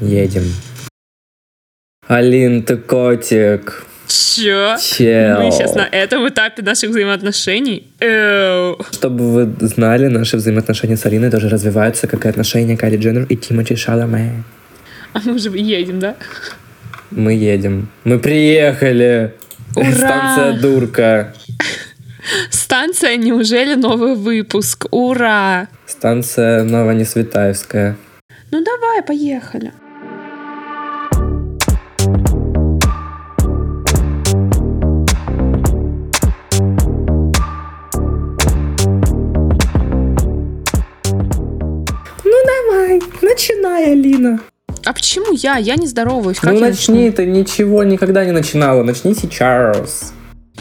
Едем. Алин, ты котик. Чё? Чел. Мы сейчас на этом этапе наших взаимоотношений? Эу. Чтобы вы знали, наши взаимоотношения с Алиной тоже развиваются, как и отношения Кайли Дженнер и Тимоти Шаламе. А мы уже едем, да? Мы едем. Мы приехали. Ура! Станция Дурка. Станция «Неужели новый выпуск?» Ура! Станция Новонесветаевская. Ну давай, поехали. Начинай, Алина. А почему я? Я не здороваюсь. Как ну я начни, начну? ты ничего никогда не начинала. Начни сейчас.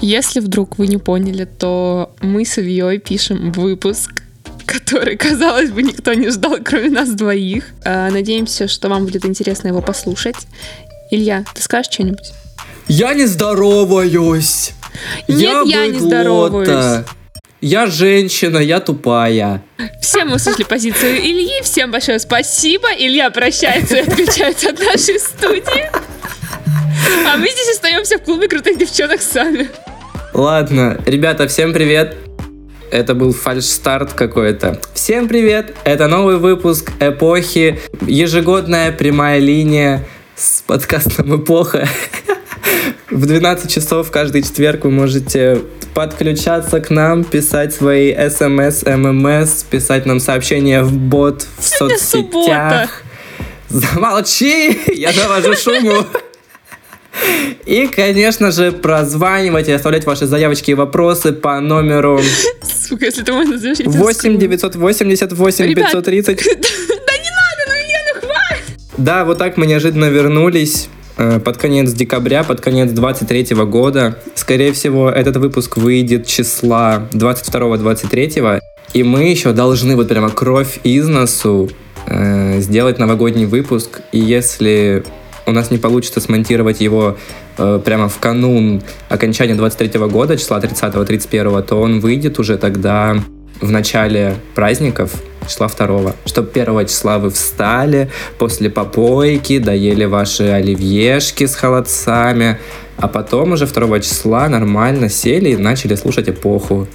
Если вдруг вы не поняли, то мы с Ильей пишем выпуск, который, казалось бы, никто не ждал, кроме нас двоих. А, Надеемся, что вам будет интересно его послушать. Илья, ты скажешь что-нибудь? Я не здороваюсь. Нет, я не здороваюсь. Я женщина, я тупая. Все мы услышали позицию Ильи. Всем большое спасибо. Илья прощается и отключается от нашей студии. А мы здесь остаемся в клубе крутых девчонок сами. Ладно, ребята, всем привет. Это был фальш-старт какой-то. Всем привет! Это новый выпуск «Эпохи». Ежегодная прямая линия с подкастом «Эпоха». В 12 часов каждый четверг вы можете подключаться к нам, писать свои смс, ммс, писать нам сообщения в бот в Сегодня суббота. соцсетях. Замолчи! Я навожу шуму. И, конечно же, прозванивать и оставлять ваши заявочки и вопросы по номеру Сука, если ты можно завершить. 8 988 Ребят. 530. Да не надо, ну ну хватит! Да, вот так мы неожиданно вернулись под конец декабря, под конец 23 года. Скорее всего, этот выпуск выйдет числа 22-23. И мы еще должны вот прямо кровь из носу э, сделать новогодний выпуск. И если у нас не получится смонтировать его э, прямо в канун окончания 23 года, числа 30-31, то он выйдет уже тогда в начале праздников, числа 2 Чтобы 1 числа вы встали после попойки, доели ваши оливьешки с холодцами, а потом уже 2 числа нормально сели и начали слушать эпоху.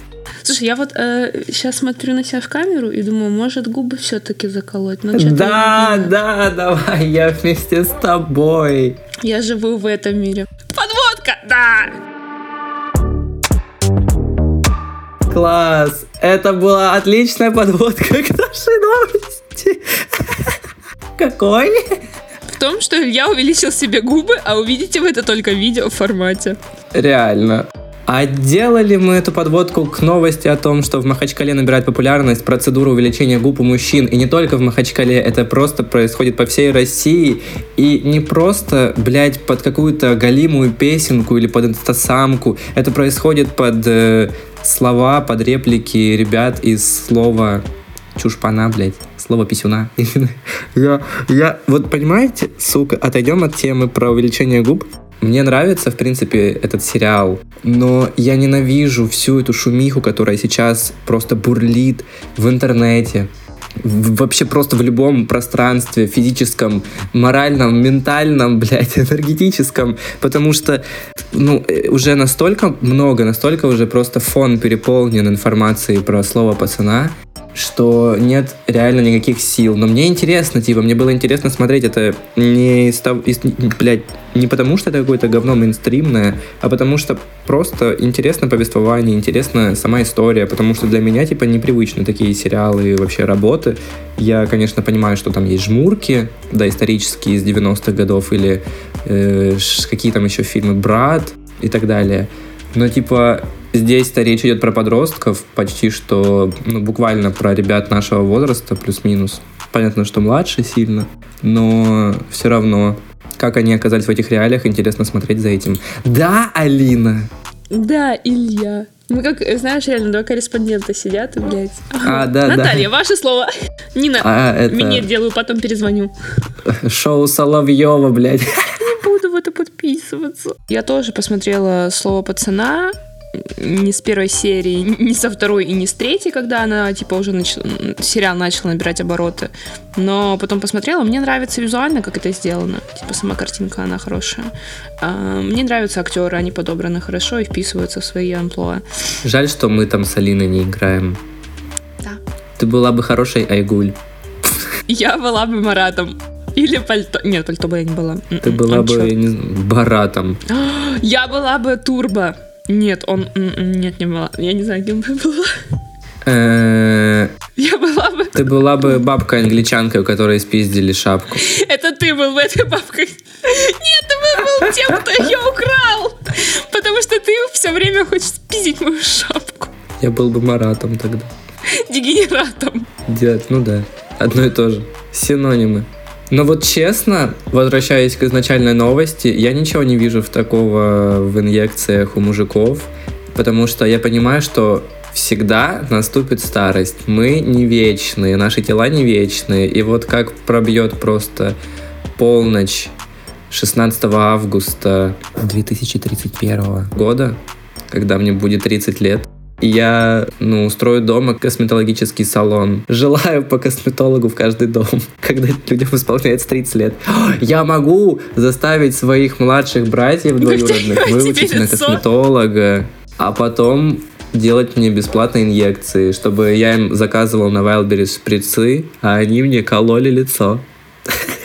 Слушай, я вот сейчас смотрю на себя в камеру и думаю, может губы все-таки заколоть. Но Да, да, давай, я вместе с тобой. Я живу в этом мире. Подводка, да! Класс! Это была отличная подводка к нашей новости. Какой? В том, что Илья увеличил себе губы, а увидите вы это только в видео формате. Реально. А делали мы эту подводку к новости о том, что в Махачкале набирает популярность процедура увеличения губ у мужчин. И не только в Махачкале, это просто происходит по всей России. И не просто, блядь, под какую-то галимую песенку или под инстасамку. Это происходит под э, слова, под реплики ребят из слова чушпана, блядь. Слово писюна. Я, я, вот понимаете, сука, отойдем от темы про увеличение губ. Мне нравится, в принципе, этот сериал, но я ненавижу всю эту шумиху, которая сейчас просто бурлит в интернете. Вообще просто в любом пространстве, физическом, моральном, ментальном, блядь, энергетическом, потому что, ну, э, уже настолько много, настолько уже просто фон переполнен информацией про слово пацана, что нет реально никаких сил. Но мне интересно, типа, мне было интересно смотреть это не того, из- блядь, не потому что это какое-то говно мейнстримное, а потому что просто интересно повествование, интересна сама история, потому что для меня, типа, непривычны такие сериалы и вообще работы. Я, конечно, понимаю, что там есть жмурки, да, исторические из 90-х годов, или э, какие там еще фильмы «Брат» и так далее. Но, типа, здесь-то речь идет про подростков, почти что, ну, буквально про ребят нашего возраста, плюс-минус. Понятно, что младше сильно, но все равно, как они оказались в этих реалиях, интересно смотреть за этим. Да, Алина? Да, Илья. Мы как, знаешь, реально два корреспондента сидят и, блядь. А, да, Наталья, ваше слово. Нина, А, это минет делаю, потом перезвоню. шоу Соловьева, блядь. Не буду в это подписываться. Я тоже посмотрела «Слово пацана». Не с первой серии, не со второй и не с третьей, когда она, типа, уже нач... сериал начал набирать обороты. Но потом посмотрела, мне нравится визуально, как это сделано. Типа, сама картинка, она хорошая. А, мне нравятся актеры, они подобраны хорошо и вписываются в свои амплуа. Жаль, что мы там с Алиной не играем. Да. Ты была бы хорошей Айгуль. Я была бы Маратом. Или пальто. Нет, пальто бы я не была. Ты была Он бы, чё? я не знаю, Баратом. Я была бы Турбо. Нет, он... м-м, Нет, не была. Я не знаю, кем бы была. Я была бы... Ты была бы бабкой-англичанкой, у которой спиздили шапку. Это ты был бы этой бабкой. Нет, ты бы был тем, кто ее украл. Потому что ты все время хочешь спиздить мою шапку. Я был бы Маратом тогда. Дегенератом. Делать, ну да, одно и то же. Синонимы. Но вот честно, возвращаясь к изначальной новости, я ничего не вижу в такого в инъекциях у мужиков, потому что я понимаю, что всегда наступит старость. Мы не вечные, наши тела не вечные. И вот как пробьет просто полночь 16 августа 2031 года, когда мне будет 30 лет, я, ну, устрою дома косметологический салон. Желаю по косметологу в каждый дом, когда людям исполняется 30 лет. Я могу заставить своих младших братьев двоюродных тебе выучить на косметолога, а потом делать мне бесплатные инъекции, чтобы я им заказывал на Wildberries шприцы, а они мне кололи лицо.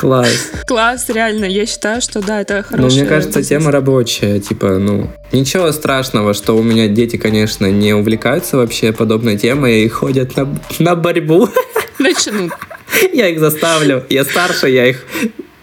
Класс. Класс, реально. Я считаю, что да, это Ну, хорошая мне кажется, бизнес. тема рабочая. Типа, ну, ничего страшного, что у меня дети, конечно, не увлекаются вообще подобной темой и ходят на, на борьбу. Начнут. Я их заставлю. Я старше, я их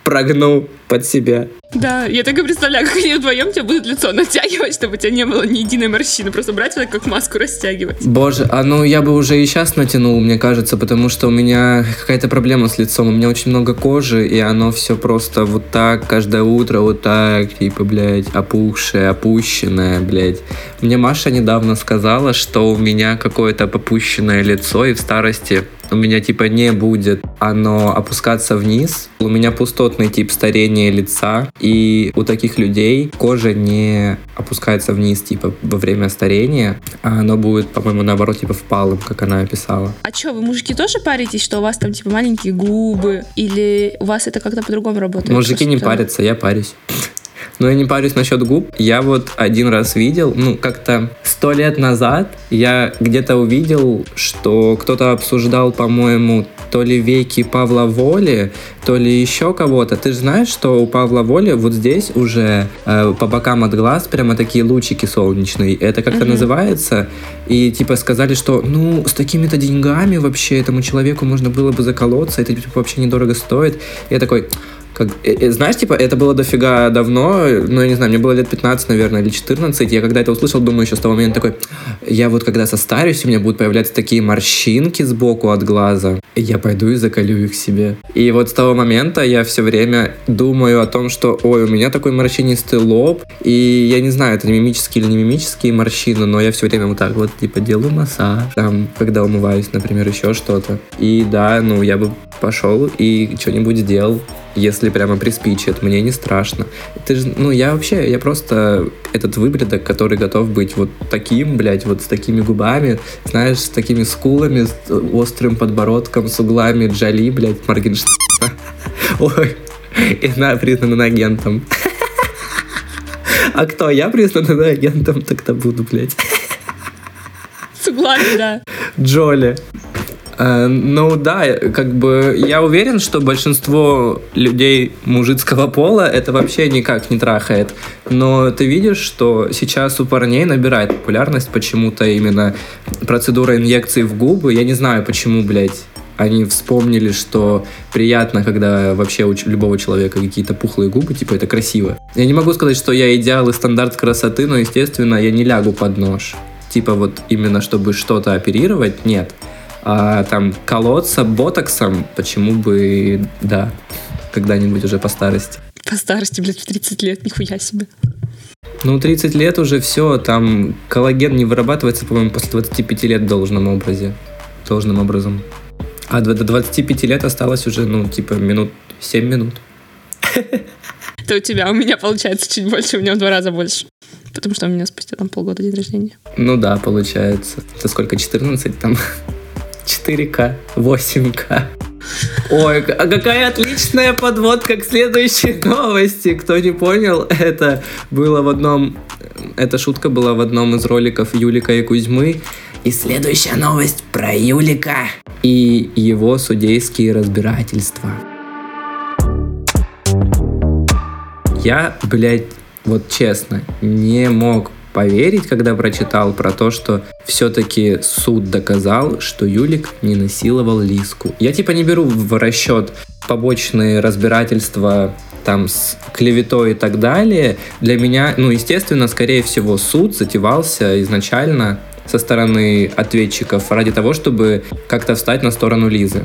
прогну под себя. Да, я так и представляю, как они вдвоем тебе будут лицо натягивать, чтобы у тебя не было ни единой морщины. Просто брать так, как маску растягивать. Боже, а ну я бы уже и сейчас натянул, мне кажется, потому что у меня какая-то проблема с лицом. У меня очень много кожи, и оно все просто вот так, каждое утро вот так, типа, блядь, опухшее, опущенное, блядь. Мне Маша недавно сказала, что у меня какое-то попущенное лицо, и в старости у меня типа не будет оно опускаться вниз. У меня пустотный тип старения лица, и у таких людей кожа не опускается вниз типа во время старения, а оно будет, по-моему, наоборот, типа впалым, как она описала. А что, вы, мужики, тоже паритесь, что у вас там, типа, маленькие губы? Или у вас это как-то по-другому работает? Мужики не парятся, я парюсь. Но я не парюсь насчет губ. Я вот один раз видел, ну, как-то сто лет назад я где-то увидел, что кто-то обсуждал, по-моему, то ли веки Павла Воли, то ли еще кого-то. Ты же знаешь, что у Павла Воли вот здесь уже э, по бокам от глаз прямо такие лучики солнечные. Это как-то Мгм. называется. И типа сказали, что ну с такими-то деньгами вообще этому человеку можно было бы заколоться, это типа, вообще недорого стоит. Я такой, как, э, э, знаешь, типа, это было дофига давно, ну, я не знаю, мне было лет 15, наверное, или 14. Я когда это услышал, думаю, еще с того момента такой, я вот когда состарюсь, у меня будут появляться такие морщинки сбоку от глаза, я пойду и заколю их себе. И вот с того момента я все время думаю о том, что, ой, у меня такой морщинистый лоб, и я не знаю, это мимические или не мимические морщины, но я все время вот так вот, типа, делаю массаж, там, когда умываюсь, например, еще что-то. И да, ну, я бы пошел и что-нибудь сделал, если прямо приспичит, мне не страшно. Ты же, ну, я вообще, я просто этот выбредок, который готов быть вот таким, блядь, вот с такими губами, знаешь, с такими скулами, с острым подбородком, с углами Джоли, блядь, Моргенштерна. Ой, и на, признанным агентом. А кто я признанным агентом, тогда буду, блядь. С углами, да. Джоли. Э, Ну да, как бы я уверен, что большинство людей мужицкого пола это вообще никак не трахает. Но ты видишь, что сейчас у парней набирает популярность почему-то именно процедура инъекции в губы. Я не знаю, почему, блядь, они вспомнили, что приятно, когда вообще у любого человека какие-то пухлые губы, типа это красиво. Я не могу сказать, что я идеал и стандарт красоты, но, естественно, я не лягу под нож. Типа вот именно, чтобы что-то оперировать, нет. А там колоться ботоксом, почему бы, да, когда-нибудь уже по старости. По старости, блядь, в 30 лет, нихуя себе. Ну, 30 лет уже все, там коллаген не вырабатывается, по-моему, после 25 лет в должном образе. Должным образом. А до до 25 лет осталось уже, ну, типа, минут 7 минут. Это у тебя, у меня получается чуть больше, у меня в два раза больше. Потому что у меня спустя там полгода день рождения. Ну да, получается. Это сколько, 14 там? 4К, 8К. Ой, а какая отличная подводка к следующей новости. Кто не понял, это было в одном... Эта шутка была в одном из роликов Юлика и Кузьмы. И следующая новость про Юлика и его судейские разбирательства. Я, блядь, вот честно, не мог поверить, когда прочитал про то, что все-таки суд доказал, что Юлик не насиловал Лиску. Я типа не беру в расчет побочные разбирательства там с клеветой и так далее. Для меня, ну, естественно, скорее всего, суд затевался изначально со стороны ответчиков ради того, чтобы как-то встать на сторону Лизы.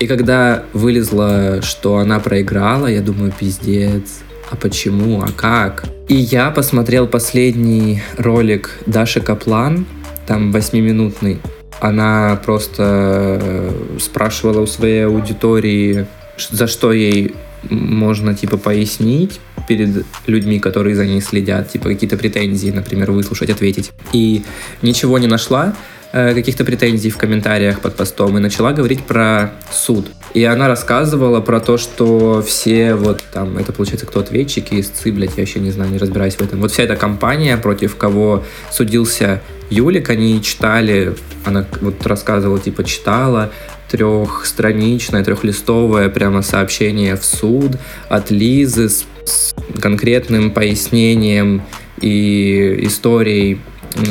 И когда вылезло, что она проиграла, я думаю, пиздец, а почему, а как? И я посмотрел последний ролик Даши Каплан, там восьмиминутный. Она просто э, спрашивала у своей аудитории, за что ей можно, типа, пояснить перед людьми, которые за ней следят, типа, какие-то претензии, например, выслушать, ответить. И ничего не нашла, Э, каких-то претензий в комментариях под постом и начала говорить про суд. И она рассказывала про то, что все вот там, это получается кто ответчики, истцы, блядь, я еще не знаю, не разбираюсь в этом. Вот вся эта компания, против кого судился Юлик, они читали, она вот рассказывала, типа читала трехстраничное, трехлистовое прямо сообщение в суд от Лизы с, с конкретным пояснением и историей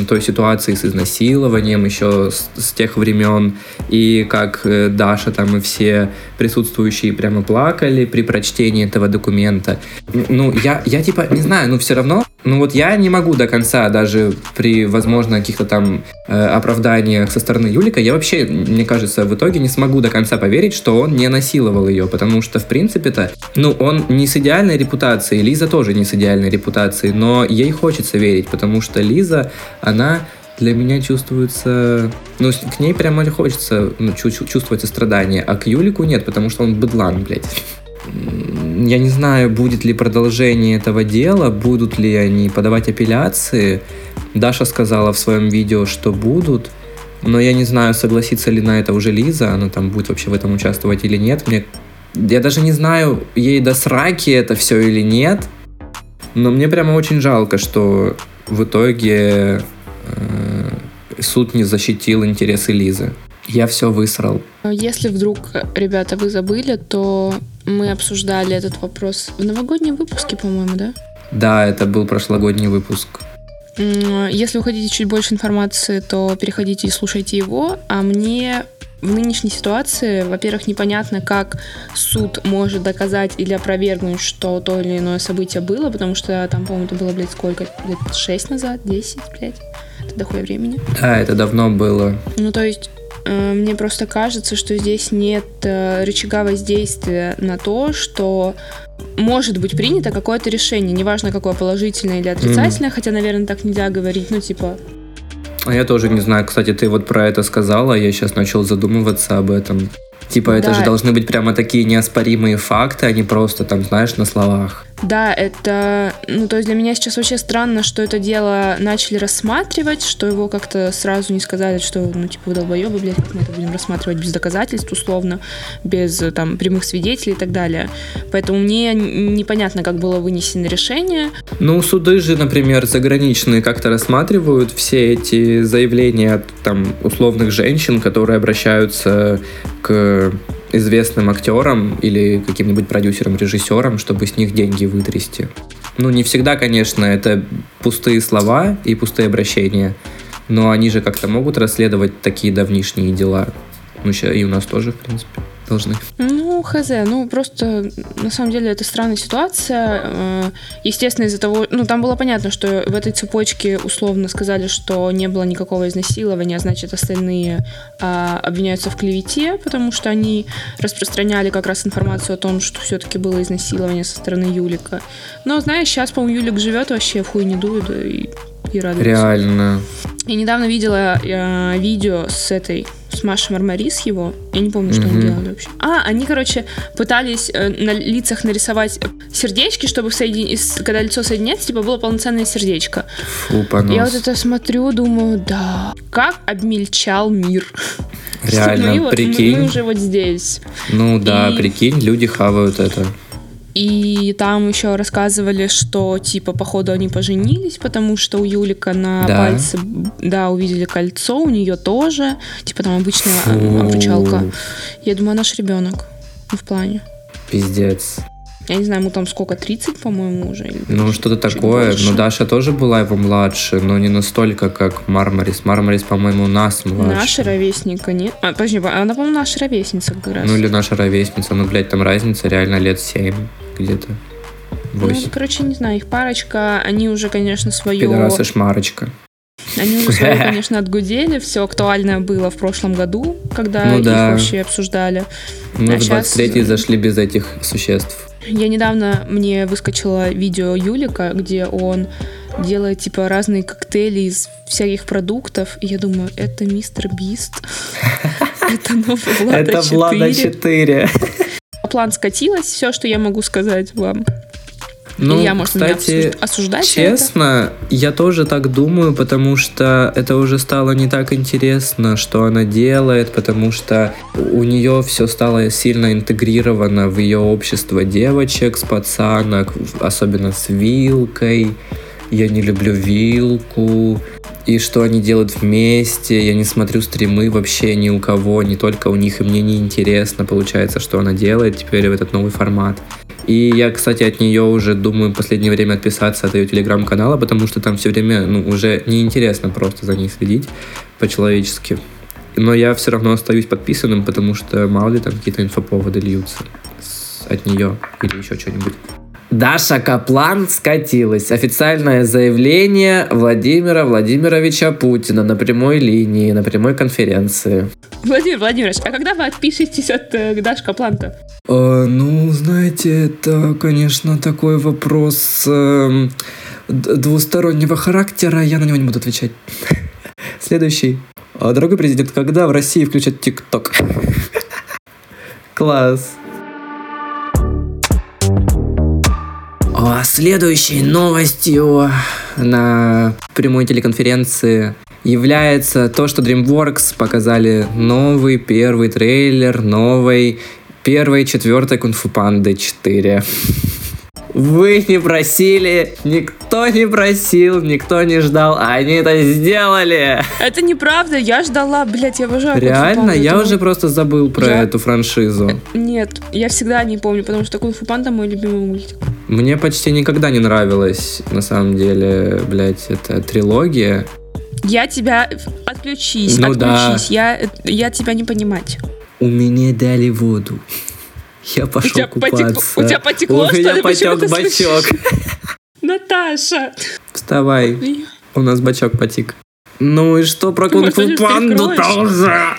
той ситуации с изнасилованием еще с, с тех времен, и как э, Даша там и все присутствующие прямо плакали при прочтении этого документа. Ну, я, я типа, не знаю, но все равно, ну вот я не могу до конца, даже при, возможно, каких-то там э, оправданиях со стороны Юлика, я вообще, мне кажется, в итоге не смогу до конца поверить, что он не насиловал ее, потому что, в принципе-то, ну, он не с идеальной репутацией, Лиза тоже не с идеальной репутацией, но ей хочется верить, потому что Лиза, она для меня чувствуется... Ну, к ней прямо хочется ну, чувствовать сострадание, а к Юлику нет, потому что он быдлан, блядь. Я не знаю, будет ли продолжение этого дела, будут ли они подавать апелляции. Даша сказала в своем видео, что будут, но я не знаю, согласится ли на это уже Лиза, она там будет вообще в этом участвовать или нет. Мне... Я даже не знаю, ей до сраки это все или нет, но мне прямо очень жалко, что в итоге э, суд не защитил интересы Лизы. Я все высрал. Если вдруг, ребята, вы забыли, то мы обсуждали этот вопрос в новогоднем выпуске, по-моему, да? Да, это был прошлогодний выпуск. Если вы хотите чуть больше информации, то переходите и слушайте его. А мне в нынешней ситуации, во-первых, непонятно, как суд может доказать или опровергнуть, что то или иное событие было, потому что там, по-моему, это было, блядь, сколько? Лет 6 назад, 10, блядь? Это дохуя времени. Да, это давно было. Ну, то есть мне просто кажется, что здесь нет э, рычага воздействия на то, что может быть принято какое-то решение, неважно какое положительное или отрицательное, mm. хотя, наверное, так нельзя говорить, ну типа. А я тоже не знаю, кстати, ты вот про это сказала, я сейчас начал задумываться об этом. Типа, это да. же должны быть прямо такие неоспоримые факты, а не просто там, знаешь, на словах. Да, это, ну, то есть для меня сейчас вообще странно, что это дело начали рассматривать, что его как-то сразу не сказали, что, ну, типа, вы долбоебы, блядь, мы это будем рассматривать без доказательств, условно, без, там, прямых свидетелей и так далее. Поэтому мне непонятно, как было вынесено решение. Ну, суды же, например, заграничные как-то рассматривают все эти заявления от, там, условных женщин, которые обращаются к известным актерам или каким-нибудь продюсерам, режиссерам, чтобы с них деньги вытрясти. Ну, не всегда, конечно, это пустые слова и пустые обращения, но они же как-то могут расследовать такие давнишние дела. Ну, и у нас тоже, в принципе должны? Ну, хз, ну просто на самом деле это странная ситуация. Э, естественно, из-за того, ну там было понятно, что в этой цепочке условно сказали, что не было никакого изнасилования, значит остальные а, обвиняются в клевете, потому что они распространяли как раз информацию о том, что все-таки было изнасилование со стороны Юлика. Но знаешь, сейчас, по-моему, Юлик живет вообще в хуй не дует, и и радуются. Реально. Я недавно видела э, видео с этой, с Машей Мармарис его. Я не помню, что Мгм. они делали вообще. А, они, короче, пытались э, на лицах нарисовать сердечки, чтобы соединить, когда лицо соединяется, типа было полноценное сердечко. Фу, понос. Я вот это смотрю, думаю, да, как обмельчал мир. Реально, мы, вот- прикинь. мы уже вот здесь. Ну да, И- прикинь, люди хавают это. И там еще рассказывали, что типа походу они поженились, потому что у Юлика на Да. пальце, да, увидели кольцо, у нее тоже, типа там обычная Фу, обручалка. Я думаю, наш ребенок в плане. Пиздец. Я не знаю, ему там сколько, 30, по-моему, уже? Ну, что-то такое. больше. Ну, Даша тоже была его младше, но не настолько, как Мармарис. Мармарис, по-моему, нас младше. Наша ровесника, нет? А, подожди, она, по-моему, наша ровесница как раз. Ну, или наша ровесница. Ну, блядь, там разница реально лет 7 где-то. Ну, 8. короче, не знаю, их парочка, они уже, конечно, свое... Пидорас и шмарочка. Они уже свое, конечно, отгудели. Все актуальное было в прошлом году, когда Ну их да. вообще обсуждали. Ну, А в щас- 23-й зашли без этих существ. Я недавно мне выскочило видео Юлика, где он делает типа разные коктейли из всяких продуктов, и я думаю, это мистер Бист, это новый Влада Это Влада 4. 4. План скатилась, все, что я могу сказать вам. Ну, Илья, может, кстати, осуждать за это? Честно, я тоже так думаю, потому что это уже стало не так интересно, что она делает, потому что у нее все стало сильно интегрировано в ее общество девочек с пацанок, особенно с вилкой. Я не люблю вилку. И что они делают вместе. Я не смотрю стримы вообще ни у кого, не только у них, и мне не интересно, получается, что она делает теперь в этот новый формат. И я, кстати, от нее уже думаю в последнее время отписаться от ее телеграм-канала, потому что там все время, ну, уже неинтересно просто за ней следить по-человечески. Но я все равно остаюсь подписанным, потому что мало ли там какие-то инфоповоды льются от нее или еще что-нибудь. Даша Каплан скатилась. Официальное заявление Владимира Владимировича Путина на прямой линии, на прямой конференции. Владимир Владимирович, а когда вы отпишетесь от э, Даши Капланта? Э, ну, знаете, это, конечно, такой вопрос д- двустороннего характера. Я на него не буду отвечать. Следующий. А, Дорогой президент, когда в России включат ТикТок? Класс. Следующей новостью на прямой телеконференции является то, что DreamWorks показали новый первый трейлер новой первой четвертой Кунг-фу Панды 4. Вы не просили, никто не просил, никто не ждал, а они это сделали. Это неправда, я ждала, блядь, я обожаю Реально, я уже просто забыл про Я- эту франшизу. Нет, я всегда не помню, потому что Кунг-фу Панда мой любимый мультик. Мне почти никогда не нравилась, на самом деле, блядь, эта трилогия. Я тебя... Отключись, Ну да. отключись. Я, я тебя не понимать. У меня дали воду. Я пошел тебя потекло- купаться. у тебя потекло, У что меня ли? Потек бачок. Наташа! Вставай, у нас бачок потек. Ну и что про кунг-фу панду тоже?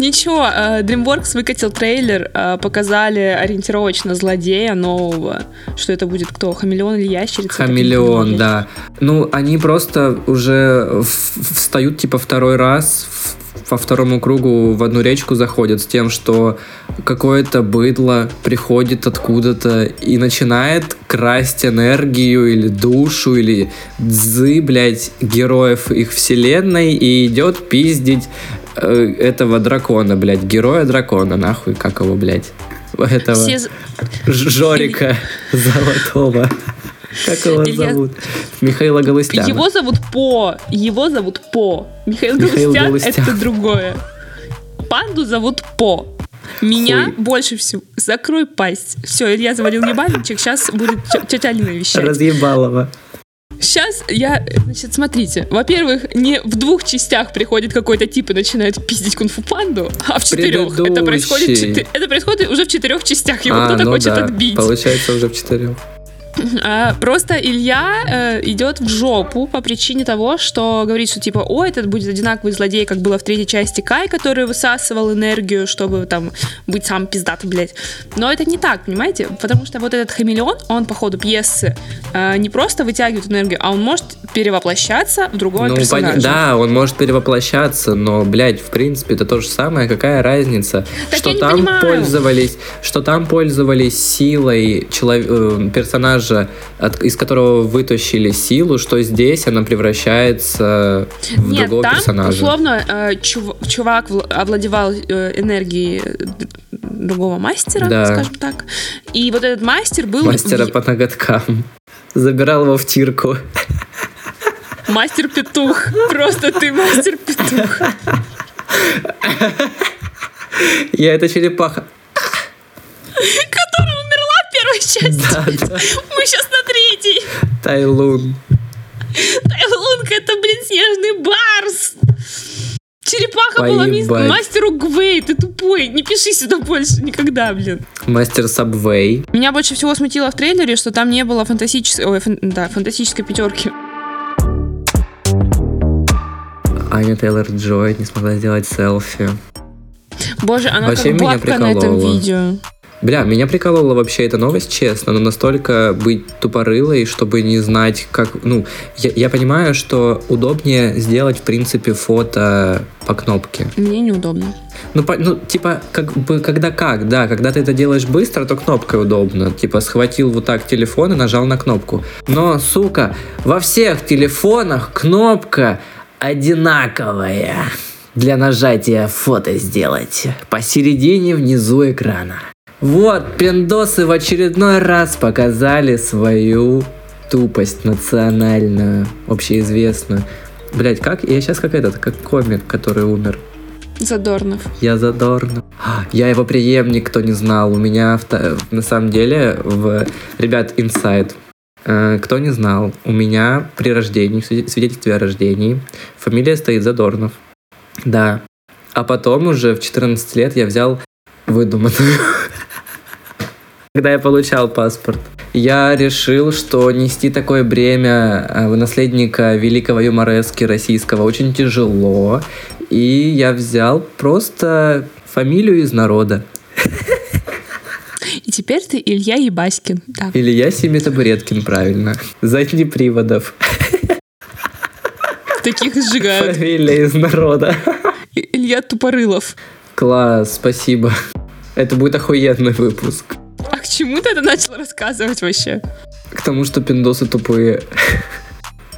Ничего, э, DreamWorks выкатил трейлер, э, показали ориентировочно злодея нового. Что это будет кто? Хамелеон или ящерица? Хамелеон, да. Ну, они просто уже встают типа второй раз в- по второму кругу в одну речку заходят с тем, что какое-то быдло приходит откуда-то и начинает красть энергию или душу, или дзы, блядь, героев их вселенной и идет пиздить этого дракона, блядь, героя дракона, нахуй, как его, блядь, этого... Все Жорика Золотого. Как его Илья- зовут? Михаила Галустяна. Его зовут По. Его зовут По. Михаил, Михаил Галустян, Галустян. это другое. Панду зовут По. Меня Хуй. больше всего... Закрой пасть. Все, Илья завалил ебальничек, сейчас будет тетя Алина вещать. Разъебалова. Сейчас я, значит, смотрите. Во-первых, не в двух частях приходит какой-то тип и начинает пиздить кунг-фу панду, а в четырех. Это происходит, это происходит уже в четырех частях. Его А, кто-то ну хочет да, отбить. Получается уже в четырех. А, Просто Илья э, идет в жопу по причине того, что говорит, что типа, о, этот будет одинаковый злодей, как было в третьей части Кай, который высасывал энергию, чтобы там быть сам пиздатым, блядь. Но это не так, понимаете? Потому что вот этот хамелеон, он по ходу пьесы э, не просто вытягивает энергию, а он может перевоплощаться в другого Ну, персонажа. пони- да, он может перевоплощаться, но, блядь, в принципе, это то же самое. Какая разница? Так что там понимаю. пользовались, что там пользовались силой челов- э, персонажа, от- из которого вытащили силу, что здесь она превращается в Нет, другого там, персонажа. условно, э, чув- чувак вл- овладевал э, энергией э, другого мастера, Да. скажем так. И вот этот мастер был... Мастера в- по ноготкам. Забирал его в тирку. Мастер-петух. Просто ты мастер-петух. Я это черепаха. Которая умерла в первой части. Да, да. Мы сейчас на третьей. Тайлун. Тайлунг, это, блин, снежный барс. Черепаха была Поебать. мастеру Гвей. Ты тупой. Не пиши сюда больше никогда, блин. Мастер Сабвей. Меня больше всего смутило в трейлере, что там не было фантастической, ой, фан- да, фантастической пятерки. Аня Тейлор Джой не смогла сделать селфи. Боже, она Вообще как бабка на этом видео. Бля, меня приколола вообще эта новость, честно, но настолько быть тупорылой, чтобы не знать, как... Ну, я, я понимаю, что удобнее сделать, в принципе, фото по кнопке. Мне неудобно. Ну, по- ну, типа, как бы, когда как, да, когда ты это делаешь быстро, то кнопкой удобно. Типа, схватил вот так телефон и нажал на кнопку. Но, сука, во всех телефонах кнопка одинаковая. Для нажатия фото сделать. Посередине внизу экрана. Вот, пиндосы в очередной раз показали свою тупость национальную, общеизвестную. Блять, как? Я сейчас как этот, как комик, который умер. Задорнов. Я Задорнов. А, Я его преемник, кто не знал. У меня вто- на самом деле в ребят инсайд. Э, Кто не знал, у меня при рождении, в свиде- свидетельстве о рождении, фамилия стоит Задорнов. Да. А потом уже в 14 лет я взял выдуманную. Когда я получал паспорт. Я решил, что нести такое бремя э, наследника великого юморески российского очень тяжело. И я взял просто фамилию из народа. И теперь ты Илья Ебаськин. Да. Илья Семитабуреткин, правильно. Заднеприводов. Таких сжигают. Фамилия из народа. Илья Тупорылов. Класс, спасибо. Это будет охуенный выпуск. К чему ты это начал рассказывать вообще? К тому, что пиндосы тупые.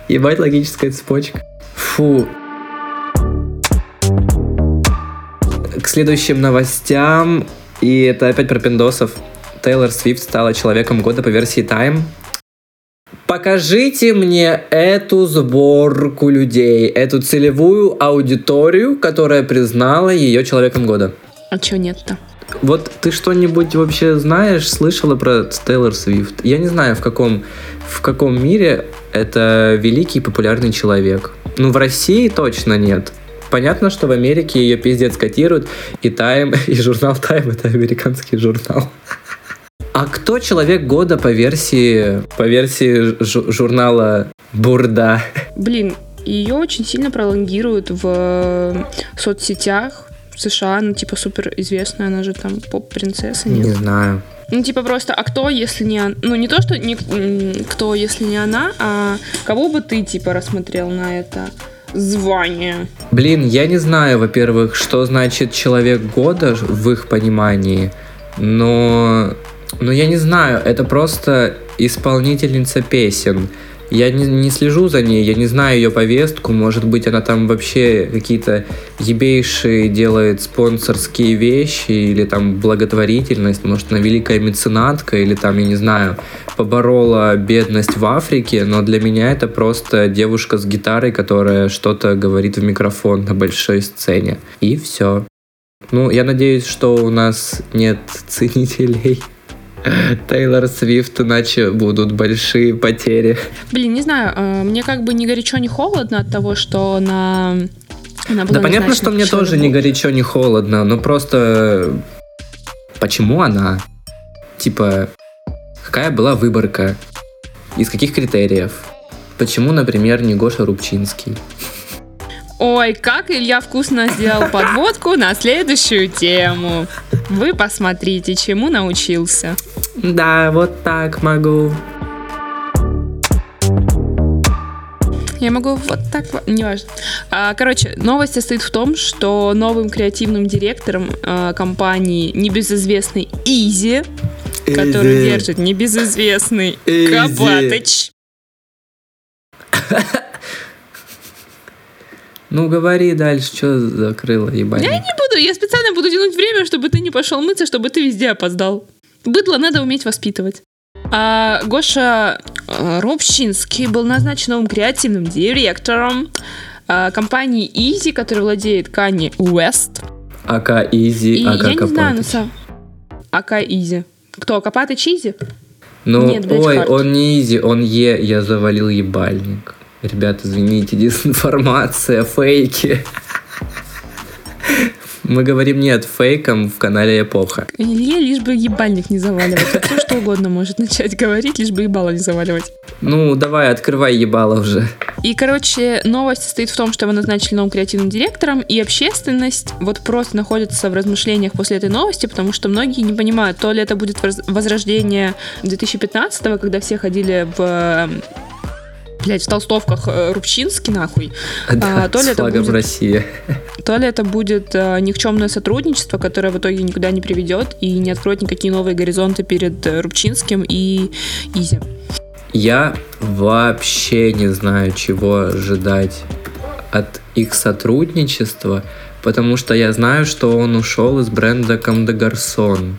Ебать логическая цепочка. Фу. К следующим новостям. И это опять про пиндосов. Тейлор Свифт стала человеком года по версии Time. Покажите мне эту сборку людей, эту целевую аудиторию, которая признала ее человеком года. А чё нет-то? Вот ты что-нибудь вообще знаешь, слышала про Тейлор Свифт? Я не знаю, в каком, в каком мире это великий популярный человек. Ну, в России точно нет. Понятно, что в Америке ее пиздец котируют, и Time, и журнал Time это американский журнал. А кто человек года по версии, по версии жу- журнала Бурда? Блин, ее очень сильно пролонгируют в э, соцсетях в США. Она типа супер известная, она же там поп-принцесса. Не знаю. Ну, типа просто, а кто, если не она? Ну, не то, что не, кто, если не она, а кого бы ты, типа, рассмотрел на это звание? Блин, я не знаю, во-первых, что значит человек года в их понимании, но, но я не знаю, это просто исполнительница песен. Я не, не слежу за ней, я не знаю ее повестку, может быть, она там вообще какие-то ебейшие делает спонсорские вещи или там благотворительность, может, она великая меценатка или там, я не знаю, поборола бедность в Африке, но для меня это просто девушка с гитарой, которая что-то говорит в микрофон на большой сцене. И все. Ну, я надеюсь, что у нас нет ценителей Тейлор Свифт, иначе будут большие потери. Блин, не знаю, э, мне как бы ни горячо, ни холодно от того, что на... Она была Да понятно, что мне тоже не горячо, не холодно, но просто почему она? Типа, какая была выборка? Из каких критериев? Почему, например, не Гоша Рубчинский? Ой, как Илья вкусно сделал подводку на следующую тему. Вы посмотрите, чему научился. Да, вот так могу. Я могу вот так, неважно. А, короче, новость состоит в том, что новым креативным директором а, компании небезызвестный Изи, который держит небезызвестный Изи. Кабатыч. Ну, говори дальше, что закрыла, ебать. Я не буду, я специально буду тянуть время, чтобы ты не пошел мыться, чтобы ты везде опоздал. Быдло надо уметь воспитывать. А Гоша э, Рубчинский был назначен новым креативным директором а, компании Yeezy, которая владеет Kanye West. aka Yeezy, И aka я не знаю, на Копатыч. самом... aka Yeezy. Кто, Копатыч Yeezy? Ну, Нет, ой, он не Yeezy, он Ye, я завалил ебальник. Ребят, извините, дезинформация, фейки. Мы говорим нет фейкам в канале Эпоха. Илье лишь бы ебальник не заваливать. Все что угодно может начать говорить, лишь бы ебало не заваливать. Ну, давай, открывай ебало уже. И, короче, новость состоит в том, что его назначили новым креативным директором, и общественность вот просто находится в размышлениях после этой новости, потому что многие не понимают, то ли это будет воз- возрождение 2015-го, когда все ходили в блядь, в толстовках э, Рубчинский, нахуй, Да, то ли с это флагом будет- России. то ли это будет э, никчемное сотрудничество, которое в итоге никуда не приведет и не откроет никакие новые горизонты перед э, Рубчинским и Изи. Я вообще не знаю, чего ожидать от их сотрудничества, потому что я знаю, что он ушел из бренда Comme des Garçons,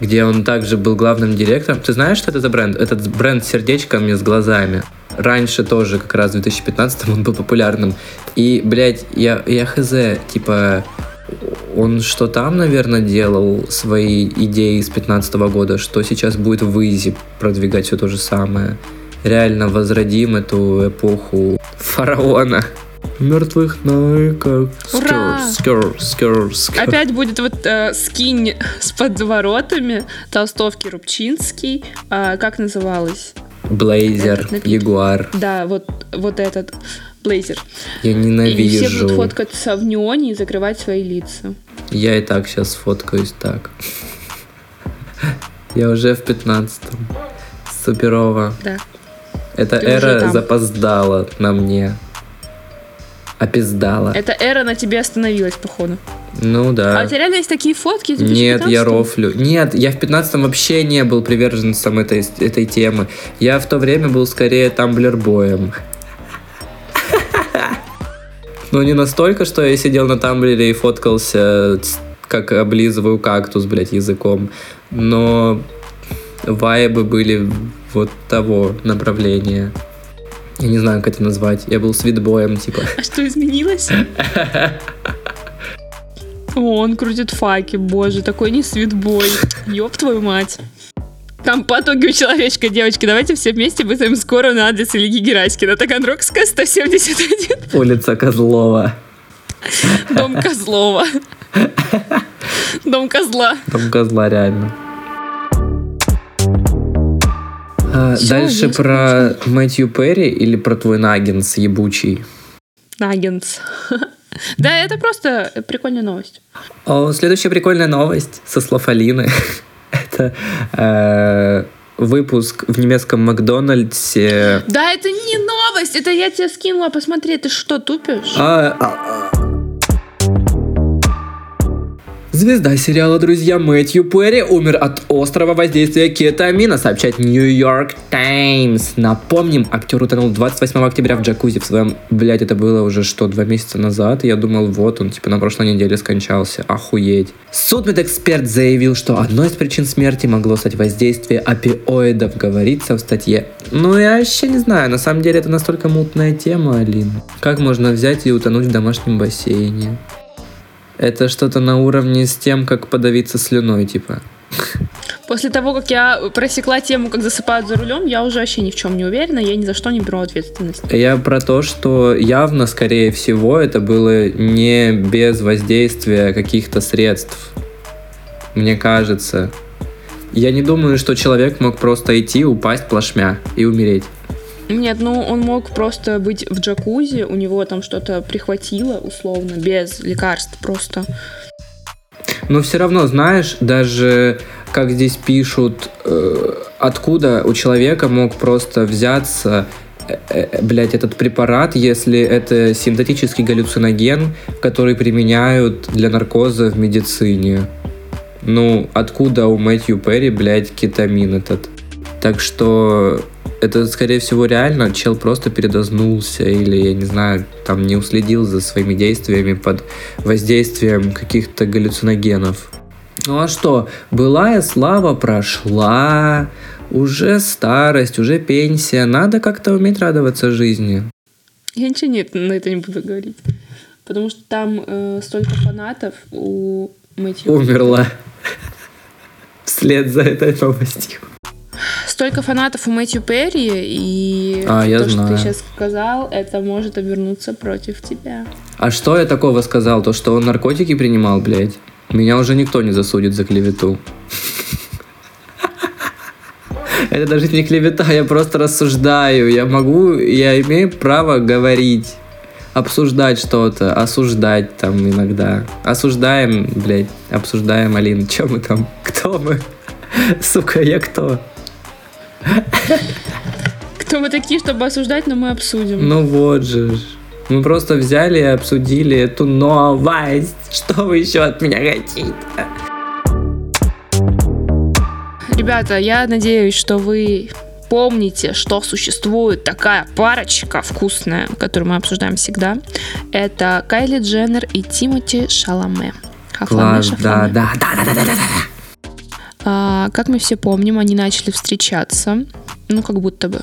где он также был главным директором. Ты знаешь, что это за бренд? Этот бренд с сердечками, с глазами. Раньше тоже, как раз в 2015 он был популярным. И, блядь, я, я хз, типа, он что там, наверное, делал свои идеи с 15 года, что сейчас будет в Изи продвигать все то же самое. Реально возродим эту эпоху фараона. Мертвых навыков. Ура! Скер, скер, скер. Опять будет вот э, скинь с подворотами, толстовки Рубчинский, а, как называлось? Блейзер, ягуар. Да, вот, вот этот блейзер. Я И все ненавижу. будут фоткаться в неоне и закрывать свои лица. Я и так сейчас фоткаюсь так. Я уже в 15-м. Суперово. Да. Эта Ты эра запоздала на мне. Опиздала. Эта эра на тебе остановилась, походу. Ну А да. у тебя реально есть такие фотки? Нет, я 2015-го? рофлю. Нет, я в 15-м вообще не был приверженцем этой, этой темы. Я в то время был скорее тамблер-боем. Но не настолько, что я сидел на тамблере и фоткался, как облизываю кактус, блядь, языком. Но вайбы были вот того направления. Я не знаю, как это назвать. Я был свитбоем, типа. А что изменилось? О, он крутит факи, боже, такой не свитбой. Ёб твою мать. Там потоки у человечка, девочки. Давайте все вместе вызовем скорую на адрес Ильи Гераськина. Таганрогская, 171, Улица Козлова. дом Козлова. Дом Козла. Там козла реально. А, Всё, дальше про Мэтью Перри или про твой наггинс ебучий? Наггинс. Да, это просто прикольная новость. О, следующая прикольная новость со слов Алины. Это э, выпуск в немецком Макдональдсе. Да, это не новость, это я тебе скинула, посмотри, ты что, тупишь? А, а, Звезда сериала «Друзья» Мэтью Перри умер от острого воздействия кетамина, сообщает Нью-Йорк Таймс. Напомним, актер утонул 28 октября в джакузи в своем... Блять, это было уже что, два месяца назад? Я думал, вот он, типа, на прошлой неделе скончался. Охуеть. Судмедэксперт заявил, что одной из причин смерти могло стать воздействие опиоидов, говорится в статье. Ну, я вообще не знаю, на самом деле это настолько мутная тема, Алин. Как можно взять и утонуть в домашнем бассейне? Это что-то на уровне с тем, как подавиться слюной, типа. После того, как я просекла тему, как засыпают за рулем, я уже вообще ни в чем не уверена, я ни за что не беру ответственность. Я про то, что явно, скорее всего, это было не без воздействия каких-то средств. Мне кажется. Я не думаю, что человек мог просто идти, упасть плашмя и умереть. Нет, ну он мог просто быть в джакузи, у него там что-то прихватило, условно, без лекарств просто. Но все равно, знаешь, даже как здесь пишут, э, откуда у человека мог просто взяться э, э, блять, этот препарат, если это синтетический галлюциноген, который применяют для наркоза в медицине. Ну, откуда у Мэтью Перри, блядь, кетамин этот? Так что это, скорее всего, реально чел просто передознулся или, я не знаю, там не уследил за своими действиями под воздействием каких-то галлюциногенов. Ну а что, былая слава прошла, уже старость, уже пенсия, надо как-то уметь радоваться жизни. Я ничего нет, на это не буду говорить. Потому что там э, столько фанатов у Мэтью. Умерла. Вслед за этой новостью столько фанатов у Мэтью Перри, и а, то, я что знаю. ты сейчас сказал, это может обернуться против тебя. А что я такого сказал? То, что он наркотики принимал, блядь? Меня уже никто не засудит за клевету. Это даже не клевета, я просто рассуждаю. Я могу, я имею право говорить, обсуждать что-то, осуждать там иногда. Осуждаем, блядь, обсуждаем, Алин, что мы там? Кто мы? Сука, я кто? Кто мы такие, чтобы осуждать, но мы обсудим. Ну вот же. Мы просто взяли и обсудили эту новость. Что вы еще от меня хотите? Ребята, я надеюсь, что вы помните, что существует такая парочка вкусная, которую мы обсуждаем всегда. Это Кайли Дженнер и Тимоти Шаламе. Класс, да, да, да, да, да, да, да. А, как мы все помним, они начали встречаться, ну, как будто бы.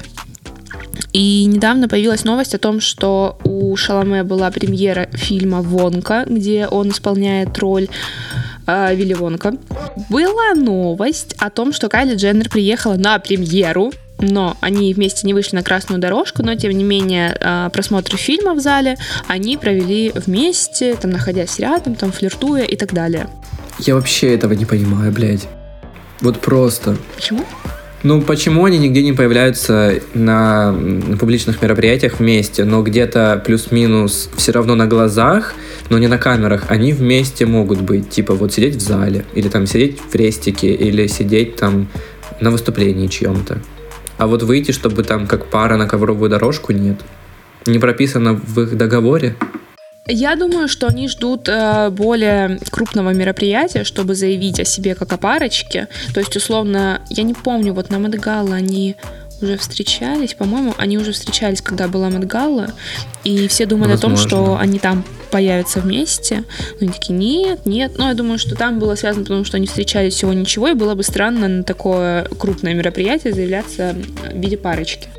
И недавно появилась новость о том, что у Шаломе была премьера фильма «Вонка», где он исполняет роль э, Вилли Вонка. Была новость о том, что Кайли Дженнер приехала на премьеру, но они вместе не вышли на красную дорожку, но тем не менее а, просмотр фильма в зале они провели вместе, там находясь рядом, там флиртуя и так далее. Я вообще этого не понимаю, блядь. Вот просто. Почему? Ну, почему они нигде не появляются на, на публичных мероприятиях вместе, но где-то плюс-минус все равно на глазах, но не на камерах, они вместе могут быть, типа вот сидеть в зале, или там сидеть в рестике, или сидеть там на выступлении чьем-то. А вот выйти, чтобы там как пара на ковровую дорожку, нет. Не прописано в их договоре. Я думаю, что они ждут э, более крупного мероприятия, чтобы заявить о себе как о парочке. То есть, условно, я не помню, вот на Мадгала они уже встречались, по-моему, они уже встречались, когда была Мадгала, и все думали Возможно. о том, что они там появятся вместе. Но они такие, нет, нет. Но я думаю, что там было связано, потому что они встречались всего ничего, и было бы странно на такое крупное мероприятие заявляться в виде парочки.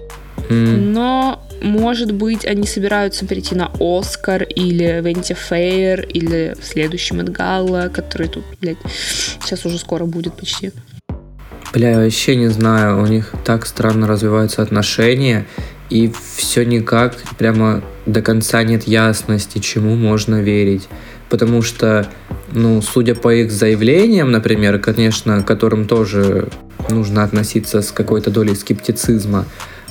Mm. Но может быть, они собираются перейти на Оскар или Венти Фейр или в следующий Мэтгалла, который тут, блядь, сейчас уже скоро будет почти. Бля, я вообще не знаю, у них так странно развиваются отношения, и все никак, прямо до конца нет ясности, чему можно верить. Потому что, ну, судя по их заявлениям, например, конечно, к которым тоже нужно относиться с какой-то долей скептицизма,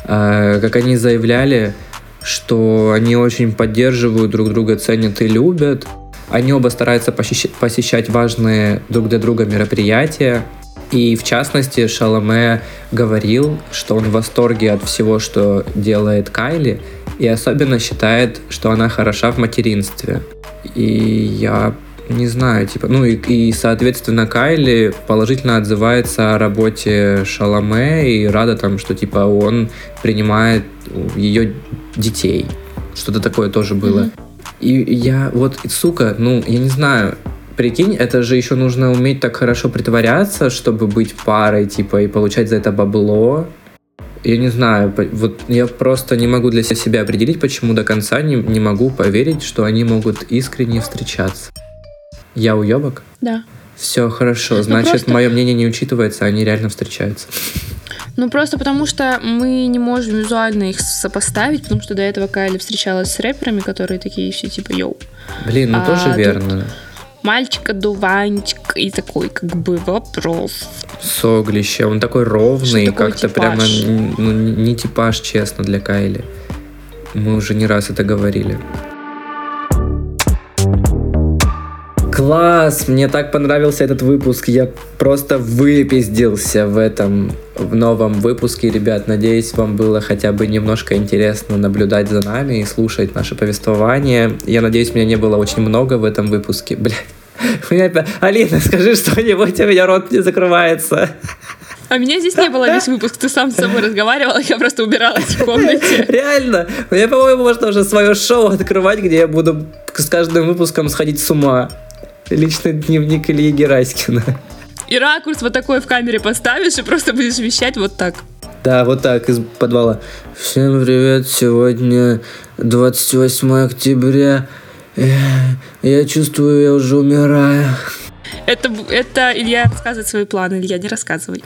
как они заявляли, что они очень поддерживают друг друга, ценят и любят. Они оба стараются посещать важные друг для друга мероприятия. И в частности, Шаломе говорил, что он в восторге от всего, что делает Кайли, и особенно считает, что она хороша в материнстве. И я не знаю, типа, ну и, и соответственно Кайли положительно отзывается о работе Шаломе и рада там, что типа он принимает ее детей. Что-то такое тоже было. Mm-hmm. И я вот, сука, ну, я не знаю, прикинь, это же еще нужно уметь так хорошо притворяться, чтобы быть парой, типа, и получать за это бабло. Я не знаю, вот я просто не могу для себя определить, почему до конца не, не могу поверить, что они могут искренне встречаться. Я уебок? Да. Все хорошо, ну, значит, просто... мое мнение не учитывается, они реально встречаются. Ну, просто потому что мы не можем визуально их сопоставить, потому что до этого Кайли встречалась с рэперами, которые такие все типа йоу. Блин, ну а тоже тут... верно. мальчик-одуванчик и такой как бы вопрос. Соглище, он такой ровный, как-то прямо ну, не типаж, честно, для Кайли. Мы уже не раз это говорили. Класс! Мне так понравился этот выпуск. Я просто выпиздился в этом в новом выпуске, ребят. Надеюсь, вам было хотя бы немножко интересно наблюдать за нами и слушать наше повествование. Я надеюсь, меня не было очень много в этом выпуске. Блядь. Алина, скажи что-нибудь, у меня рот не закрывается. А меня здесь не было весь выпуск, ты сам с собой разговаривал, я просто убиралась в комнате. Реально? Мне, по-моему, можно уже свое шоу открывать, где я буду с каждым выпуском сходить с ума. Личный дневник Ильи Гераськина. И ракурс вот такой в камере поставишь и просто будешь вещать вот так. Да, вот так, из подвала. Всем привет, сегодня 28 октября. Я чувствую, я уже умираю. Это, это Илья рассказывает свои планы, Илья, не рассказывай.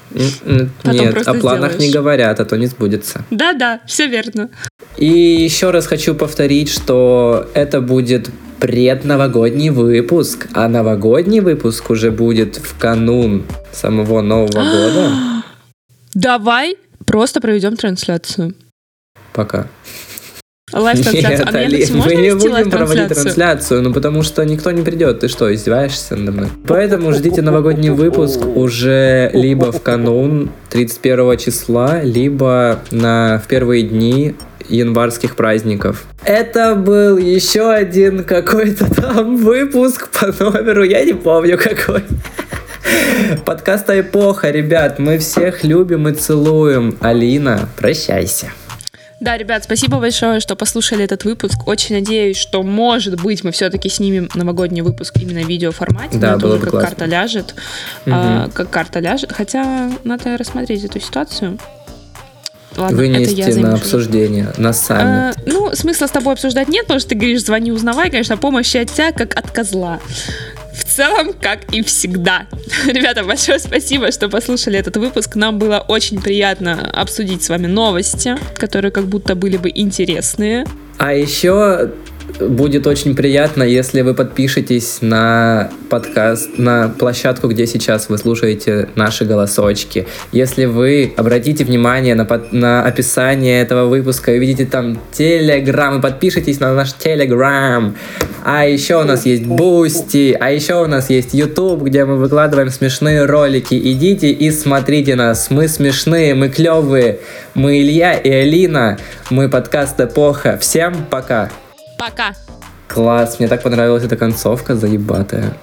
Потом Нет, о планах сделаешь. не говорят, а то не сбудется. Да-да, все верно. И еще раз хочу повторить, что это будет предновогодний выпуск, а новогодний выпуск уже будет в канун самого Нового года. Давай просто проведем трансляцию. Пока. Лайв-трансляцию. А мы не будем проводить трансляцию, ну потому что никто не придет. Ты что, издеваешься надо мной? Поэтому ждите новогодний выпуск уже либо в канун 31 числа, либо на в первые дни январских праздников. Это был еще один какой-то там выпуск по номеру, я не помню какой. Подкаста «Эпоха», ребят, мы всех любим и целуем. Алина, прощайся. Да, ребят, спасибо большое, что послушали этот выпуск. Очень надеюсь, что, может быть, мы все-таки снимем новогодний выпуск именно в видеоформате. Да, было бы как классно. карта ляжет. Угу. А, как карта ляжет. Хотя надо рассмотреть эту ситуацию. Ладно, Вынести на обсуждение, на саммит. А, ну, смысла с тобой обсуждать нет, потому что ты говоришь, звони, узнавай, конечно, помощи от тебя, как от козла. В целом, как и всегда. Ребята, большое спасибо, что послушали этот выпуск. Нам было очень приятно обсудить с вами новости, которые как будто были бы интересные. А еще будет очень приятно, если вы подпишетесь на подкаст, на площадку, где сейчас вы слушаете наши голосочки. Если вы обратите внимание на, под, на описание этого выпуска и видите там Телеграм, и подпишитесь на наш Телеграм. А еще у нас есть Бусти, а еще у нас есть YouTube, где мы выкладываем смешные ролики. Идите и смотрите нас. Мы смешные, мы клевые. Мы Илья и Алина. Мы подкаст Эпоха. Всем пока! Пока. Класс, мне так понравилась эта концовка заебатая.